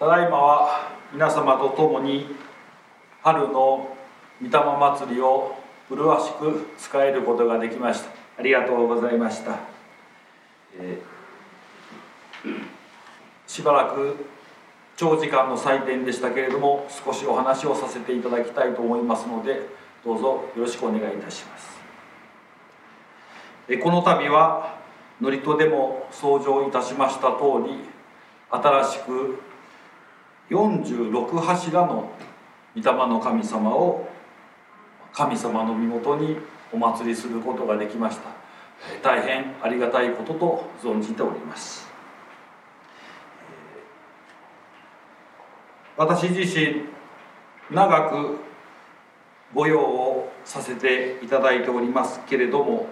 ただいまは皆様と共に春の御霊祭りを麗しく使えることができました。ありがとうございました、しばらく長時間の祭典でしたけれども少しお話をさせていただきたいと思いますのでどうぞよろしくお願いいたします。この度は祝詞でも創上いたしました通り新しく46柱の御霊の神様を神様の身元にお祭りすることができました。大変ありがたいことと存じております。私自身長く御用をさせていただいておりますけれども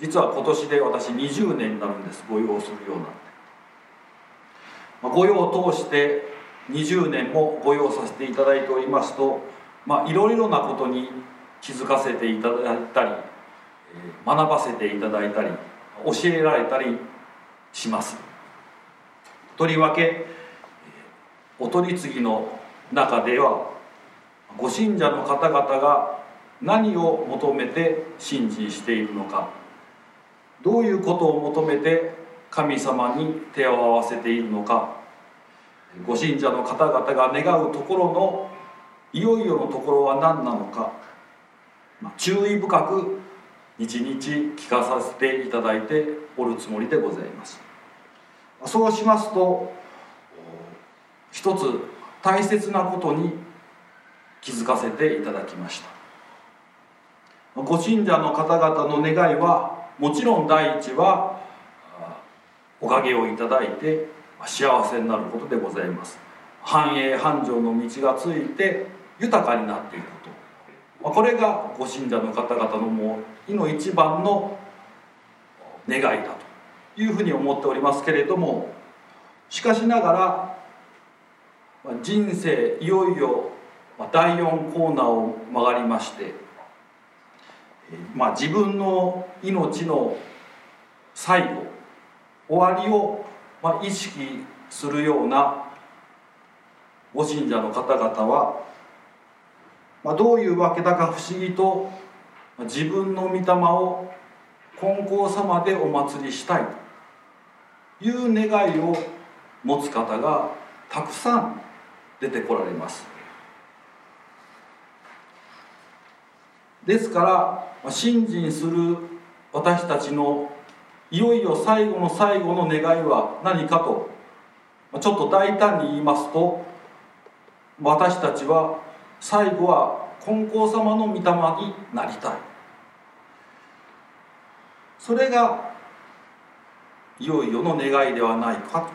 実は今年で私20年になるんです御用をするようになって、まあ、御用を通して20年も御用させていただいておりますとまあいろいろなことに気づかせていただいたり学ばせていただいたり教えられたりします。とりわけお取り次ぎの中ではご信者の方々が何を求めて信心しているのかどういうことを求めて神様に手を合わせているのかご信者の方々が願うところのいよいよのところは何なのか、まあ、注意深く日々聞かさせていただいておるつもりでございます。そうしますと一つ大切なことに気づかせていただきました。ご信者の方々の願いはもちろん第一はおかげをいただいて幸せになることでございます。繁栄繁盛の道がついて豊かになっていくこと。これがご信者の方々のもういの一番の願いだというふうに思っておりますけれどもしかしながら人生いよいよ第4コーナーを曲がりまして、まあ、自分の命の最後終わりをまあ、意識するようなご信者の方々は、まあ、どういうわけだか不思議と自分の御霊を金光様でお祭りしたいという願いを持つ方がたくさん出てこられます。ですから信心する私たちのいよいよ最後の最後の願いは何かとちょっと大胆に言いますと私たちは最後は金光様の御霊になりたい。それがいよいよの願いではないか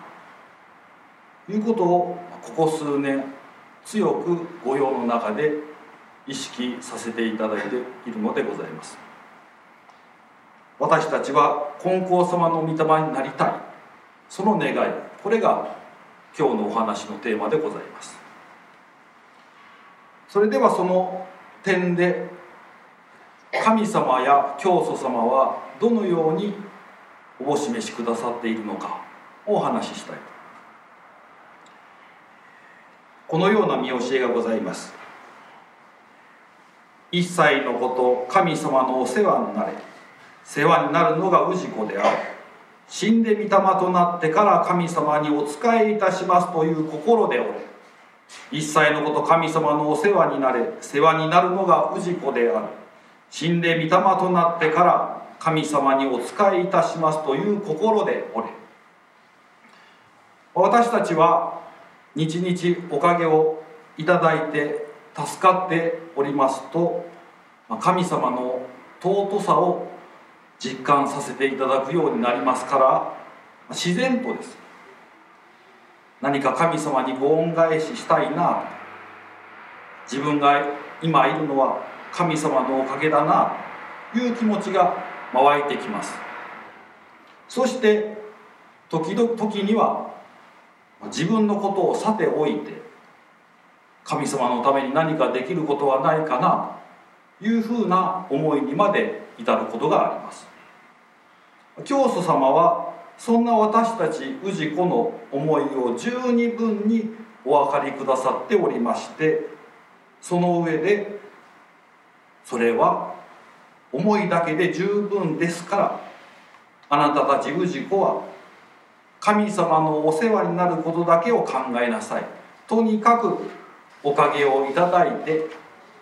ということをここ数年強く御用の中で意識させていただいているのでございます。私たちは金光様の御霊になりたい。その願いこれが今日のお話のテーマでございます。それではその点で神様や教祖様はどのようにお示しくださっているのかをお話ししたい。このような見教えがございます。一切のこと神様のお世話になれ。世話になるのが氏子である。死んで御霊となってから神様にお仕えいたしますという心でおれ一切のこと神様のお世話になれ世話になるのが氏子である。死んで御霊となってから神様にお仕えいたしますという心でおれ私たちは日々おかげをいただいて助かっておりますと神様の尊さを実感させていただくようになりますから自然とです。何か神様にご恩返ししたいな自分が今いるのは神様のおかげだなという気持ちが湧いてきます。そして時々時には自分のことをさておいて神様のために何かできることはないかなというふうな思いにまで至ることがあります。教祖様はそんな私たち氏子の思いを十二分にお分かりくださっておりましてその上でそれは思いだけで十分ですからあなたたち氏子は神様のお世話になることだけを考えなさい。とにかくおかげをいただいて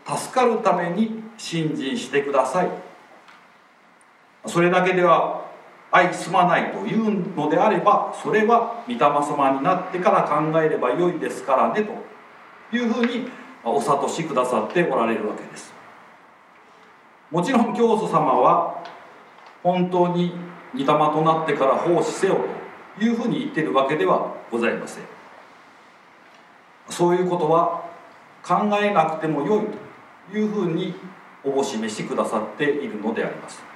助かるために信心してください。それだけでは相済まないというのであればそれは御霊様になってから考えればよいですからねと。いうふうにお諭しくださっておられるわけです。もちろん教祖様は本当に御霊となってから奉仕せよというふうに言ってるわけではございません。そういうことは考えなくてもよいというふうにおぼしめしくださっているのであります。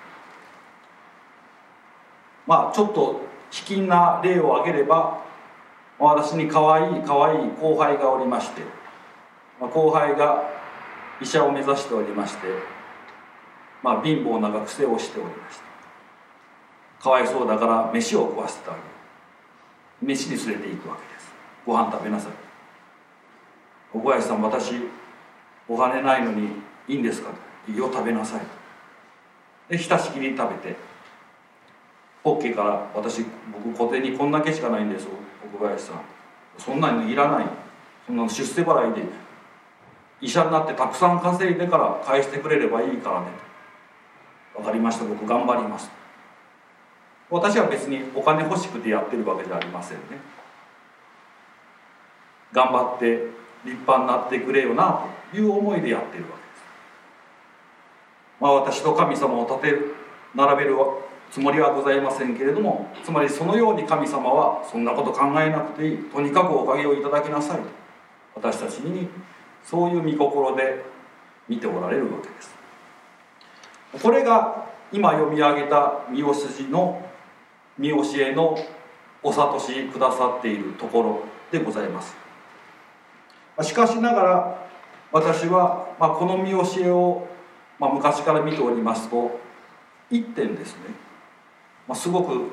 まあちょっと卑近な例を挙げれば私に可愛い可愛い後輩がおりまして後輩が医者を目指しておりましてまあ貧乏な学生をしておりましたかわいそうだから飯を食わせてあげる。飯に連れて行くわけです。ご飯食べなさい小林さん私お金ないのにいいんですか？いいよ食べなさいでひたしきり食べてポッケから私僕小手にこんだけしかないんですお小林さん。そんなにいらない。そんなの出世払いで医者になってたくさん稼いでから返してくれればいいからね。分かりました。僕頑張ります。私は別にお金欲しくてやってるわけじゃありませんね。頑張って立派になってくれよなという思いでやってるわけです。まあ私と神様を立てる並べるつもりはございませんけれどもつまりそのように神様はそんなこと考えなくていい。とにかくおかげをいただきなさいと。私たちにそういう御心で見ておられるわけです。これが今読み上げた見教筋の見教えのお諭しくださっているところでございます。しかしながら私は、ま、この見教えを、ま、昔から見ておりますと一点ですね、まあ、すごく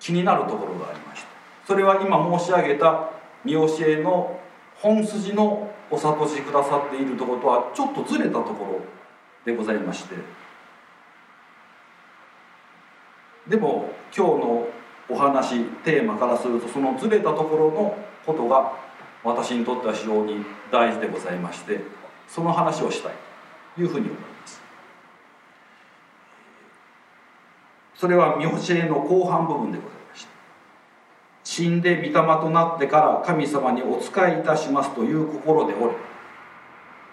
気になるところがありましたそれは今申し上げた見教えの本筋のお諭しくださっているところとはちょっとずれたところでございまして。でも今日のお話テーマからするとそのずれたところのことが私にとっては非常に大事でございましてその話をしたいというふうに思います。それは見教えの後半部分でございました。死んで御霊となってから神様にお仕えいたしますという心でおる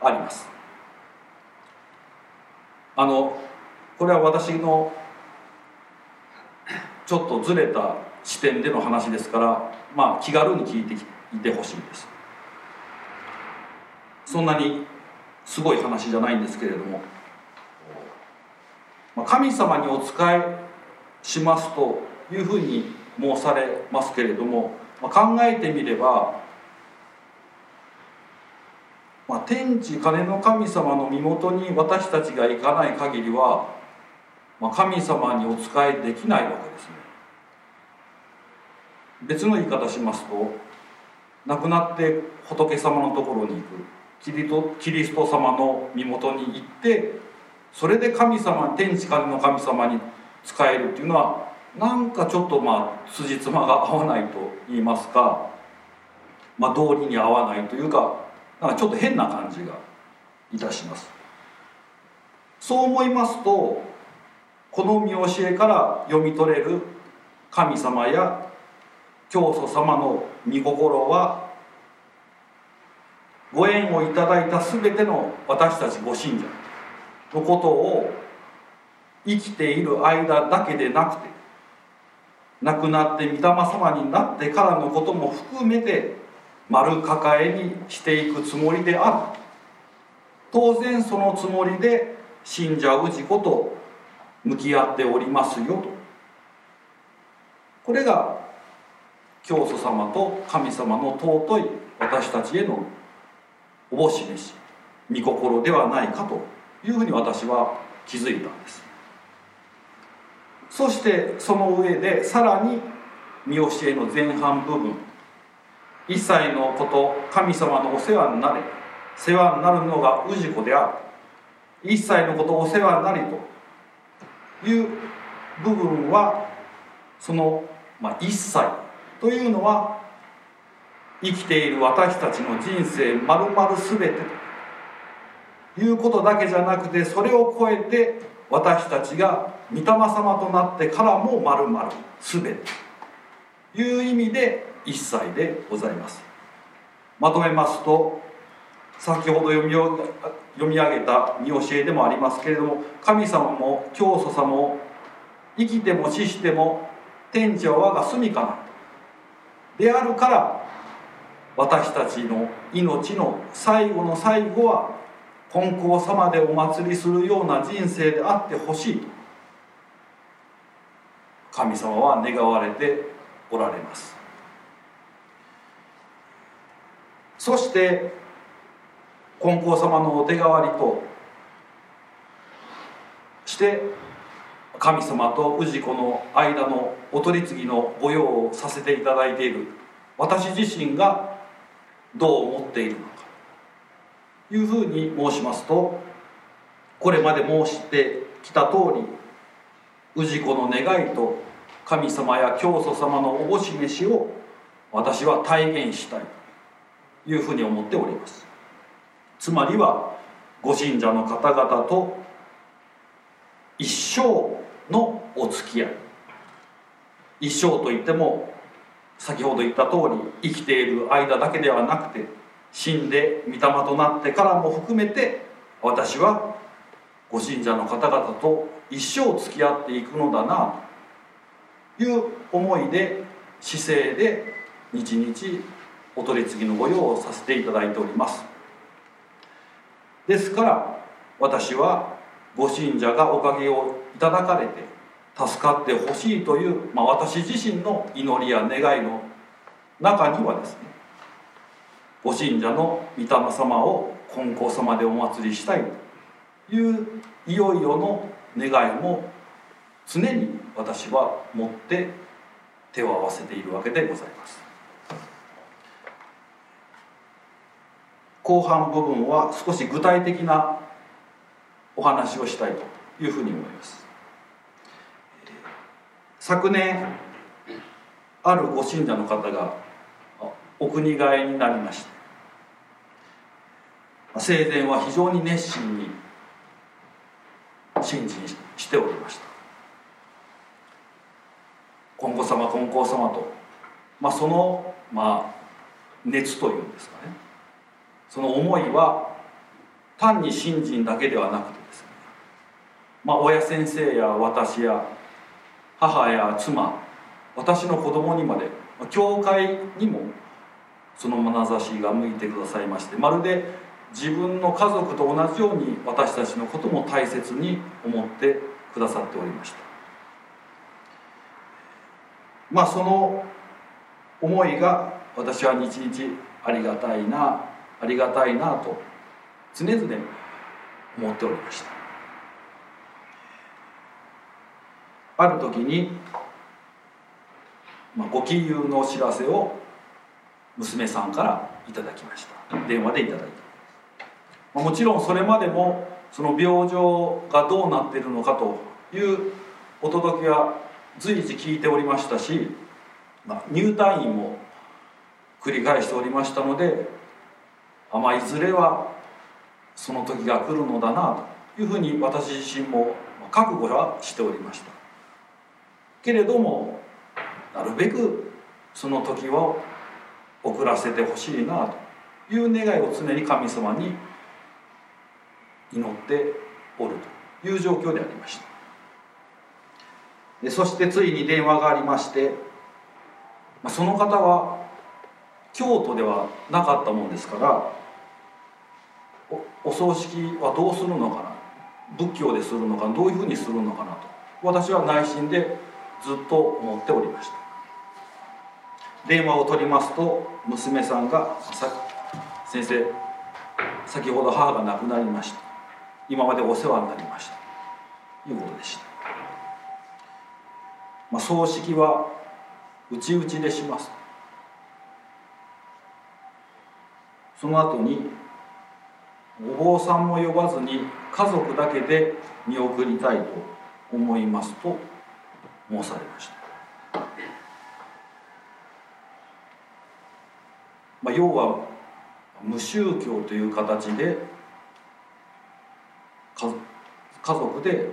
あります。あのこれは私のちょっとずれた視点での話ですからまあ気軽に聞いていてほしいです。そんなにすごい話じゃないんですけれども神様にお仕えしますというふうに申されますけれどもま考えてみればまあ、天地金の神様の身元に私たちが行かない限りは、まあ、神様にお仕えできないわけですね。別の言い方しますと亡くなって仏様のところに行くキリトキリスト様の身元に行ってそれで神様天地金の神様に仕えるっていうのはなんかちょっとまあ辻褄が合わないと言いますか、まあ、道理に合わないというかなんかちょっと変な感じがいたします。そう思いますとこの見教えから読み取れる神様や教祖様の御心はご縁をいただいた全ての私たちご信者のことを生きている間だけでなくて亡くなって御霊様になってからのことも含めて丸抱えにしていくつもりである。当然そのつもりで信者氏子と向き合っておりますよと。これが教祖様と神様の尊い私たちへのおぼし飯御心ではないかというふうに私は気づいたんです。そしてその上でさらに見教えの前半部分。一切のこと神様のお世話になれ。世話になるのが氏子である。一切のことお世話になりと。いう部分はその、まあ、一切というのは生きている私たちの人生まるまる全てと。いうことだけじゃなくてそれを超えて私たちが御霊様となってからもまるまる全てという意味で一切でございます。まとめますと先ほど読み読み上げた見教えでもありますけれども神様も教祖様も生きても死しても天地は我が住みかな。であるから私たちの命の最後の最後は金光様でお祭りするような人生であってほしい。と神様は願われておられます。そして金光様のお手代わりとして神様と氏子の間のお取り次ぎの御用をさせていただいている私自身がどう思っているのか。いうふうに申しますとこれまで申してきた通り氏子の願いと神様や教祖様のおぼし飯を私は体現したいというふうに思っております。つまりはご信者の方々と一生のお付き合い。一生といっても先ほど言った通り生きている間だけではなくて死んで御霊となってからも含めて私はご信者の方々と一生付き合っていくのだなという思いで姿勢で日々お取り次ぎのご用をさせていただいております。ですから私はご信者がおかげをいただかれて助かってほしいという、まあ、私自身の祈りや願いの中にはですねご信者の御霊様を金光様でお祭りしたいといういよいよの願いも常に私は持って手を合わせているわけでございます。後半部分は少し具体的なお話をしたいというふうに思います。昨年あるご信者の方がお国替えになりまして生前は非常に熱心に信心しておりました。金光様金光様と、まあ、その、まあ、熱というんですかね。その思いは単に信心だけではなくてですね、まあ、親先生や私や母や妻私の子供にまで教会にもその眼差しが向いてくださいましてまるで自分の家族と同じように私たちのことも大切に思ってくださっておりました。まあその思いが私は日々ありがたいなありがたいなと常々思っておりました。ある時に、まあ、ご起遊のお知らせを娘さんからいただきました。電話でいただいた、もちろんそれまでもその病状がどうなっているのかというお届けは随時聞いておりましたし、まあ、入退院も繰り返しておりましたのであまあいずれはその時が来るのだなというふうに私自身も覚悟はしておりました。けれどもなるべくその時を遅らせてほしいなという願いを常に神様に祈っておるという状況でありました。でそしてついに電話がありましてその方は京都ではなかったもんですからお葬式はどうするのかな仏教でするのかどういうふうにするのかなと私は内心でずっと思っておりました。電話を取りますと娘さんが「先生先ほど母が亡くなりました。今までお世話になりました」ということでした。まあ、葬式は内々でします。その後にお坊さんも呼ばずに家族だけで見送りたいと思いますと申されました、まあ、要は無宗教という形で家族で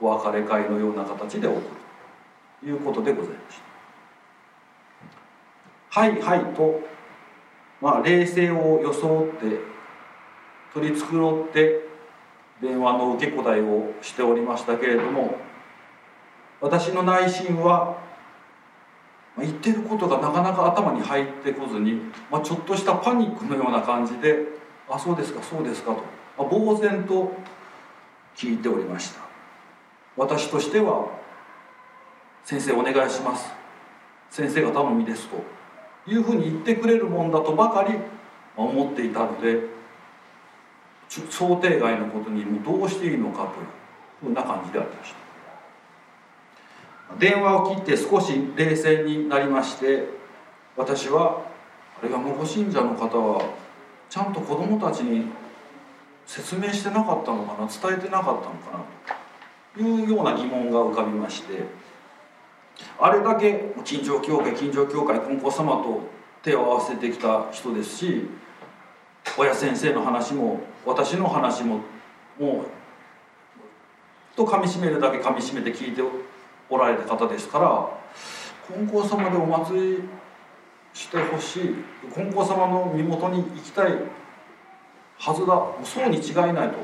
お別れ会のような形で送るということでございました。はいはいと、まあ、冷静を装って取り繕って電話の受け答えをしておりましたけれども私の内心は言ってることがなかなか頭に入ってこずに、まあ、ちょっとしたパニックのような感じで「あそうですかそうですか」と、まあ、呆然と聞いておりました。私としては「先生お願いします」「先生が頼みです」というふうに言ってくれるもんだとばかり思っていたので想定外のことにもどうしていいのかというふうな感じでありました。電話を切って少し冷静になりまして私はあれはもうご信者の方はちゃんと子供たちに説明してなかったのかな？伝えてなかったのかな？というような疑問が浮かびましてあれだけ金城教会金城教会金光様と手を合わせてきた人ですし親先生の話も私の話ももうとかみしめるだけかみしめて聞いておられた方ですから金光様でお祭りしてほしい金光様の身元に行きたいはずだ。そうに違いないと。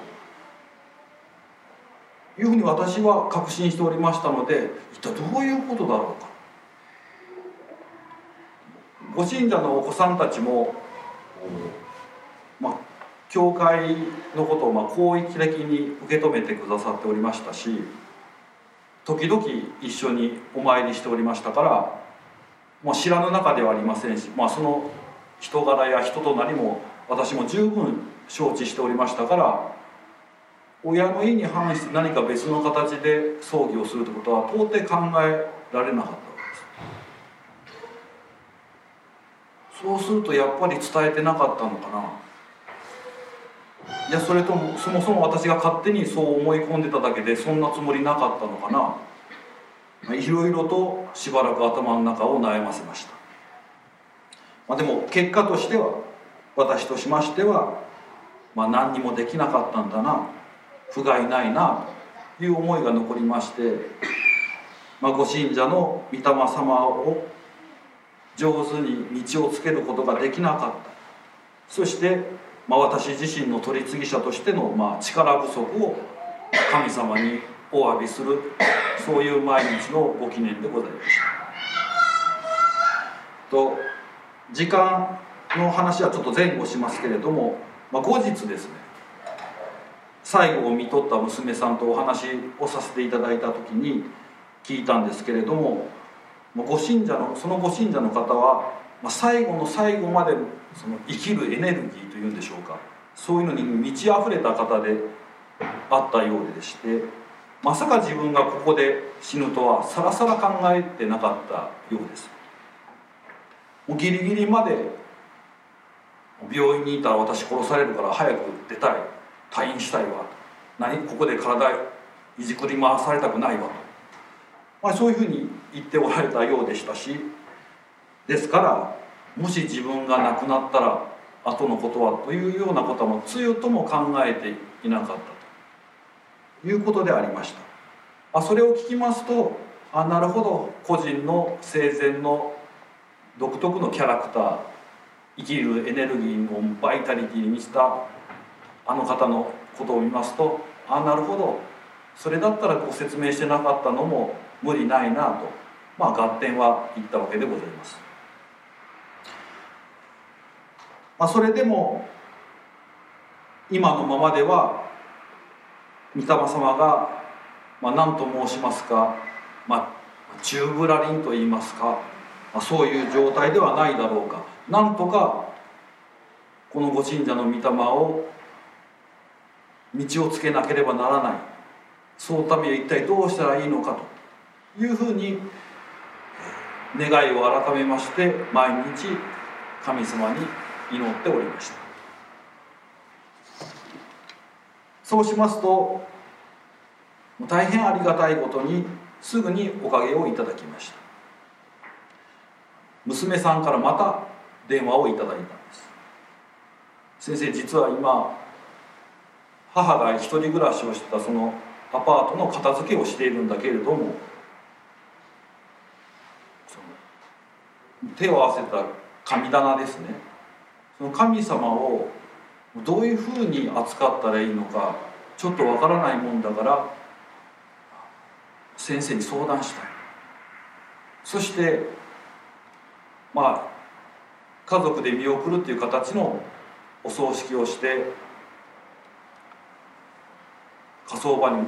いうふうに私は確信しておりましたので一体どういうことだろうか。ご信者のお子さんたちもまあ教会のことをま広域的に受け止めてくださっておりましたし時々一緒にお参りしておりましたからもう知らぬ中ではありませんし、まあ、その人柄や人となりも私も十分承知しておりましたから親の意に反して何か別の形で葬儀をするということは到底考えられなかったわけです。そうするとやっぱり伝えてなかったのかな。いやそれともそもそも私が勝手にそう思い込んでただけでそんなつもりなかったのかな。いろいろとしばらく頭の中を悩ませました、まあ、でも結果としては私としましては、まあ、何にもできなかったんだな不甲斐ないなという思いが残りまして、まあ、ご信者の御霊様を上手に道をつけることができなかった。そして、まあ、私自身の取り次ぎ者としてのまあ力不足を神様にお詫びするそういう毎日のご記念でございました。と時間の話はちょっと前後しますけれども、まあ、後日ですね最後を見とった娘さんとお話をさせていただいた時に聞いたんですけれどもご信者のそのご信者の方は、まあ、最後の最後までその生きるエネルギーというんでしょうかそういうのに満ち溢れた方であったようでしてまさか自分がここで死ぬとはさらさら考えてなかったようです。ギリギリまで病院にいたら私殺されるから早く出たい退院したいわ何？ここで体いじくり回されたくないわと、まあ、そういうふうに言っておられたようでしたし。ですからもし自分が亡くなったら後のことはというようなこともつゆとも考えていなかったということでありました。あそれを聞きますとあなるほど。個人の生前の独特のキャラクター生きるエネルギーのバイタリティに満ちたあの方のことを見ますとあなるほど。それだったらご説明してなかったのも無理ないなと。まあ合点は言ったわけでございます、まあ、それでも今のままでは御霊様が、まあ、何と申しますか、まあ、宙ぶらりんと言いますか、まあ、そういう状態ではないだろうか。なんとかこのご信者の御霊を道をつけなければならない。そのために一体どうしたらいいのかと。いうふうに願いを改めまして毎日神様に祈っておりました。そうしますと大変ありがたいことにすぐにおかげをいただきました。娘さんからまた電話をいただいたんです。先生実は今母が一人暮らしをしてたそのアパートの片付けをしているんだけれども手を合わせた神棚ですね。その神様をどういうふうに扱ったらいいのかちょっとわからないもんだから先生に相談したい。そしてまあ家族で見送るっていう形のお葬式をして火葬場に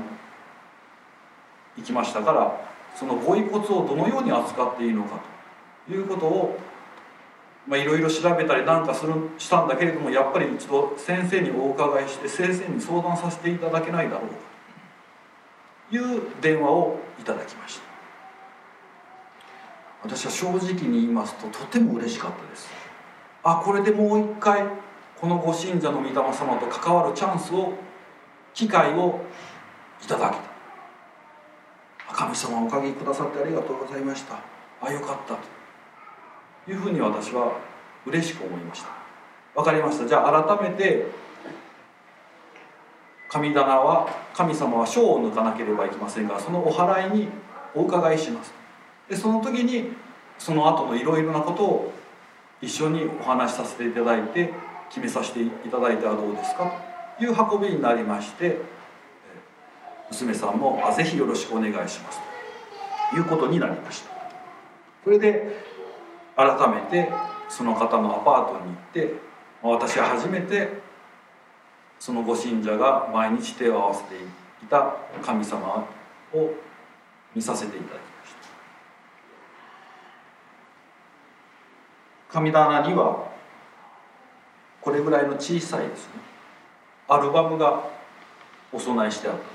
行きましたからそのご遺骨をどのように扱っていいのかということをまあ、いろいろ調べたりなんかするしたんだけれどもやっぱり一度先生にお伺いして先生に相談させていただけないだろうかという電話をいただきました。私は正直に言いますととても嬉しかったです。あこれでもう一回このご信者の御霊様と関わるチャンスを機会をいただけた。神様おかげくださってありがとうございました。あよかったというふうに私は嬉しく思いました。分かりました。じゃあ改めて神棚は神様は書を抜かなければいけませんがそのお祓いにお伺いします。でその時にその後のいろいろなことを一緒にお話しさせていただいて決めさせていただいてはどうですか？という運びになりまして娘さんも「あぜひよろしくお願いします」ということになりました。それで改めてその方のアパートに行って私は初めてそのご信者が毎日手を合わせていた神様を見させていただきました神棚にはこれぐらいの小さいですね。アルバムがお供えしてあったんで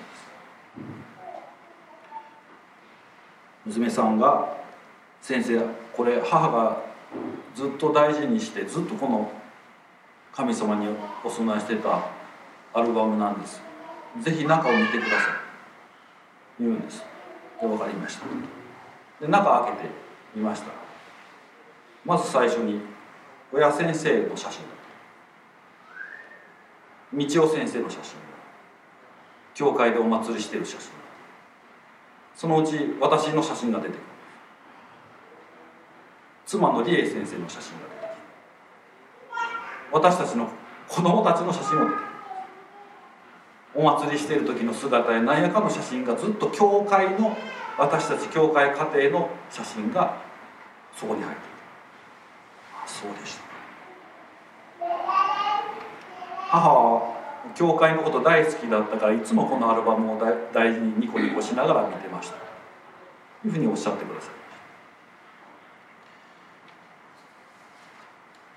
す。娘さんが先生これ母がずっと大事にしてずっとこの神様にお供えしてたアルバムなんです。ぜひ中を見てください。言うんです。で分かりました。で中開けてみました。まず最初に親先生の写真道夫先生の写真教会でお祭りしてる写真そのうち私の写真が出てくる妻の理恵先生の写真が出てきて私たちの子供たちの写真も出てくるお祭りしている時の姿や何やかの写真がずっと教会の私たち教会家庭の写真がそこに入ってるそうでした。母は教会のこと大好きだったからいつもこのアルバムを大事にニコニコしながら見てました。というふうにおっしゃってくださ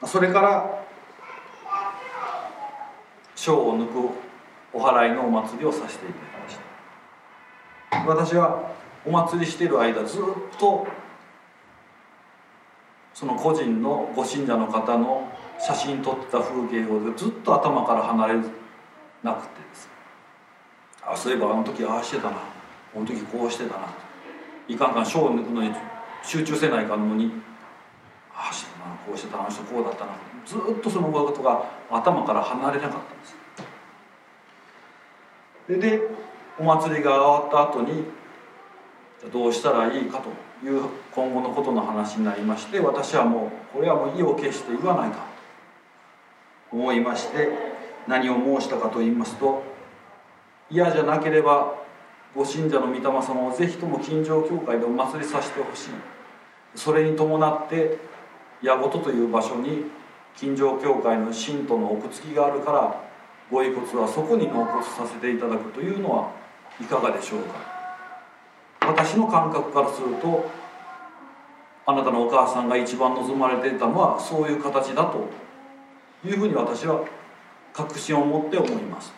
いそれから章を抜くお祓いのお祭りをさせていただきました。私はお祭りしている間ずっとその個人のご信者の方の写真撮ってた風景をずっと頭から離れなくてですあそういえばあの時ああしてたな。この時こうしてたな。いかんかん章を抜くのに集中せないかんのに。ああしてたなこうしてたあの人こうだったな。ずっとそのことが頭から離れなかったんです。でお祭りが終わった後にどうしたらいいかという今後のことの話になりまして私はもうこれはもう意を決して言わないかと。思いまして何を申したかと言いますと嫌じゃなければご信者の御霊様をぜひとも近所教会でお祭りさせてほしい。それに伴って矢事という場所に近所教会の信徒の奥付きがあるからご遺骨はそこに納骨させていただくというのはいかがでしょうか。私の感覚からするとあなたのお母さんが一番望まれていたのはそういう形だというふうに私は確信を持って思います。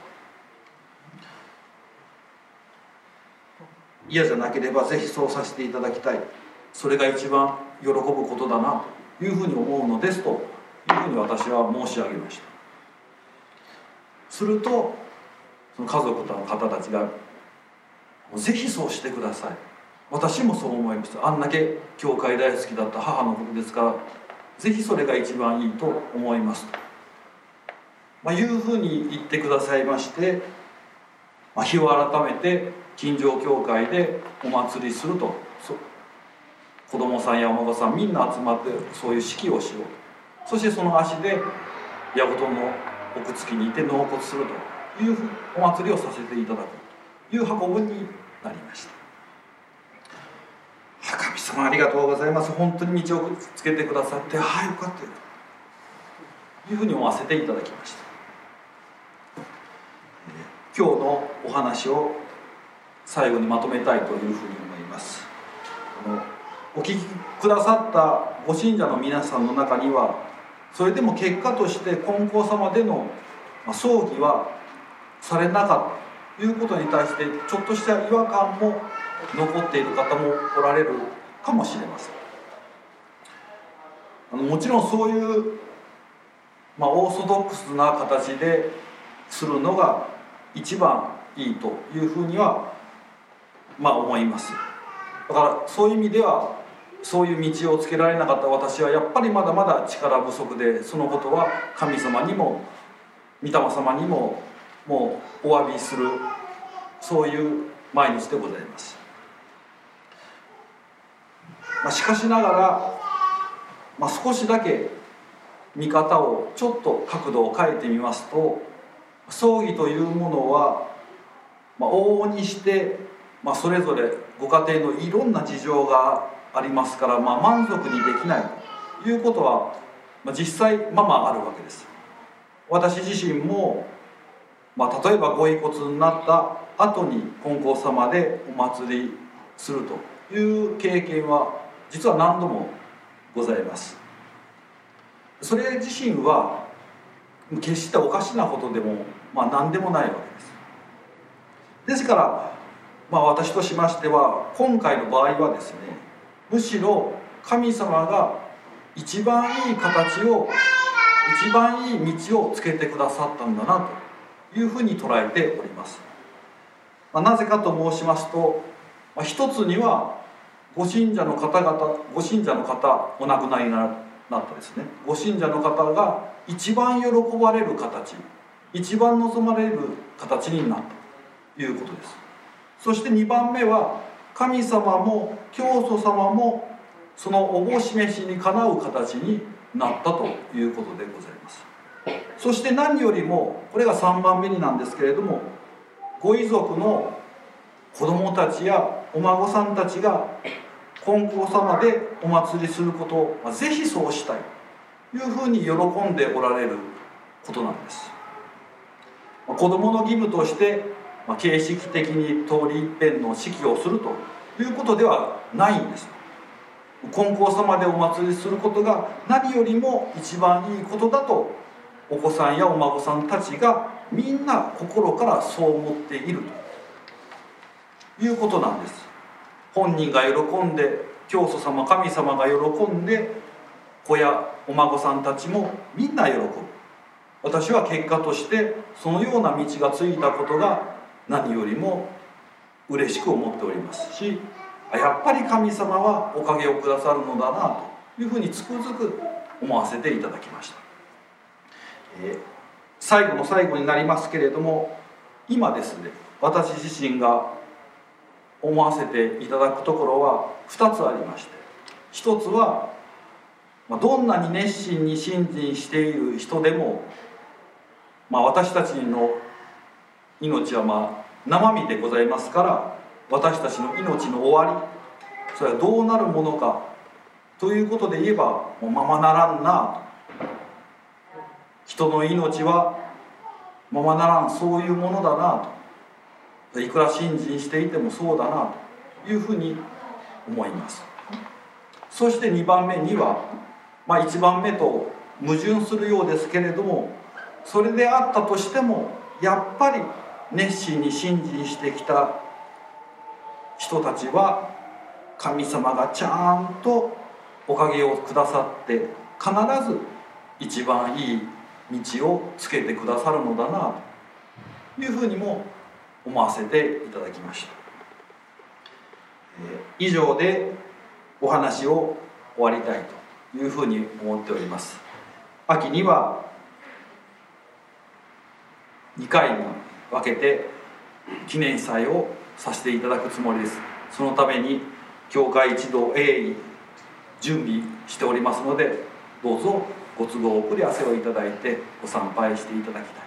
嫌じゃなければぜひそうさせていただきたい。それが一番喜ぶことだなというふうに思うのですというふうに私は申し上げました。するとその家族の方たちが「ぜひそうしてください」私もそう思いますあんだけ教会大好きだった母のことですからぜひそれが一番いいと思います。と、まあ、いうふうに言ってくださいまして、まあ、日を改めて近所教会でお祭りすると子供さんやお孫さんみんな集まってそういう式をしよう。そしてその足で矢事の奥付きにいて納骨するというお祭りをさせていただく。いう運ぶになりました。神様ありがとうございます。本当に道をつけてくださってああよかったよというふうに思わせていただきました。今日のお話を最後にまとめたいというふうに思います。お聞きくださったご信者の皆さんの中にはそれでも結果として金光様での葬儀はされなかった。いうことに対してちょっとした違和感も残っている方もおられるかもしれません。あのもちろんそういう、まあ、オーソドックスな形でするのが一番いいというふうにはまあ思います。だからそういう意味ではそういう道をつけられなかった私はやっぱりまだまだ力不足でそのことは神様にも御霊様にももうお詫びするそういう毎日でございます、まあ、しかしながら、まあ、少しだけ見方をちょっと角度を変えてみますと葬儀というものは、まあ、往々にして、まあ、それぞれご家庭のいろんな事情がありますから、まあ、満足にできないということは、まあ、実際ままあるわけです。私自身も、まあ、例えばご遺骨になった後に金光様でお祭りするという経験は実は何度もございます。それ自身は決しておかしなことでも、まあ、何でもないわけです。ですから、まあ、私としましては今回の場合はですねむしろ神様が一番いい形を一番いい道をつけてくださったんだなと。いうふうに捉えております、まあ、なぜかと申しますと、まあ、一つにはご信者の方々ご信者の方お亡くなりになったですね。ご信者の方が一番喜ばれる形一番望まれる形になったということです。そして2番目は神様も教祖様もそのおぼしめしにかなう形になったということでございます。そして何よりもこれが3番目になんですけれどもご遺族の子供たちやお孫さんたちが金光様でお祭りすることをぜひそうしたいというふうに喜んでおられることなんです。子供の義務としてま、形式的に通り一遍の式をするということではないんです。金光様でお祭りすることが何よりも一番いいことだとお子さんやお孫さんたちがみんな心からそう思っているということなんです。本人が喜んで教祖様神様が喜んで子やお孫さんたちもみんな喜ぶ。私は結果としてそのような道がついたことが何よりも嬉しく思っております。しやっぱり神様はおかげをくださるのだなというふうにつくづく思わせていただきました、最後の最後になりますけれども今ですね私自身が思わせていただくところは2つありまして1つはどんなに熱心に信心している人でも、まあ、私たちの命はまあ生身でございますから私たちの命の終わりそれはどうなるものかということで言えばもうままならんな人の命はままならんそういうものだなと。いくら信心していてもそうだなというふうに思います。そして2番目には、まあ、1番目と矛盾するようですけれどもそれであったとしてもやっぱり熱心に信心してきた人たちは神様がちゃんとおかげをくださって必ず一番いい道をつけてくださるのだなというふうにも思わせていただきました、え以上でお話を終わりたいというふうに思っております。秋には2回に分けて記念祭をさせていただくつもりです。そのために教会一同鋭意準備しておりますのでどうぞご都合遅れ汗をいただいてご参拝していただきたい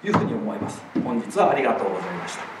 というふうに思います。本日はありがとうございました。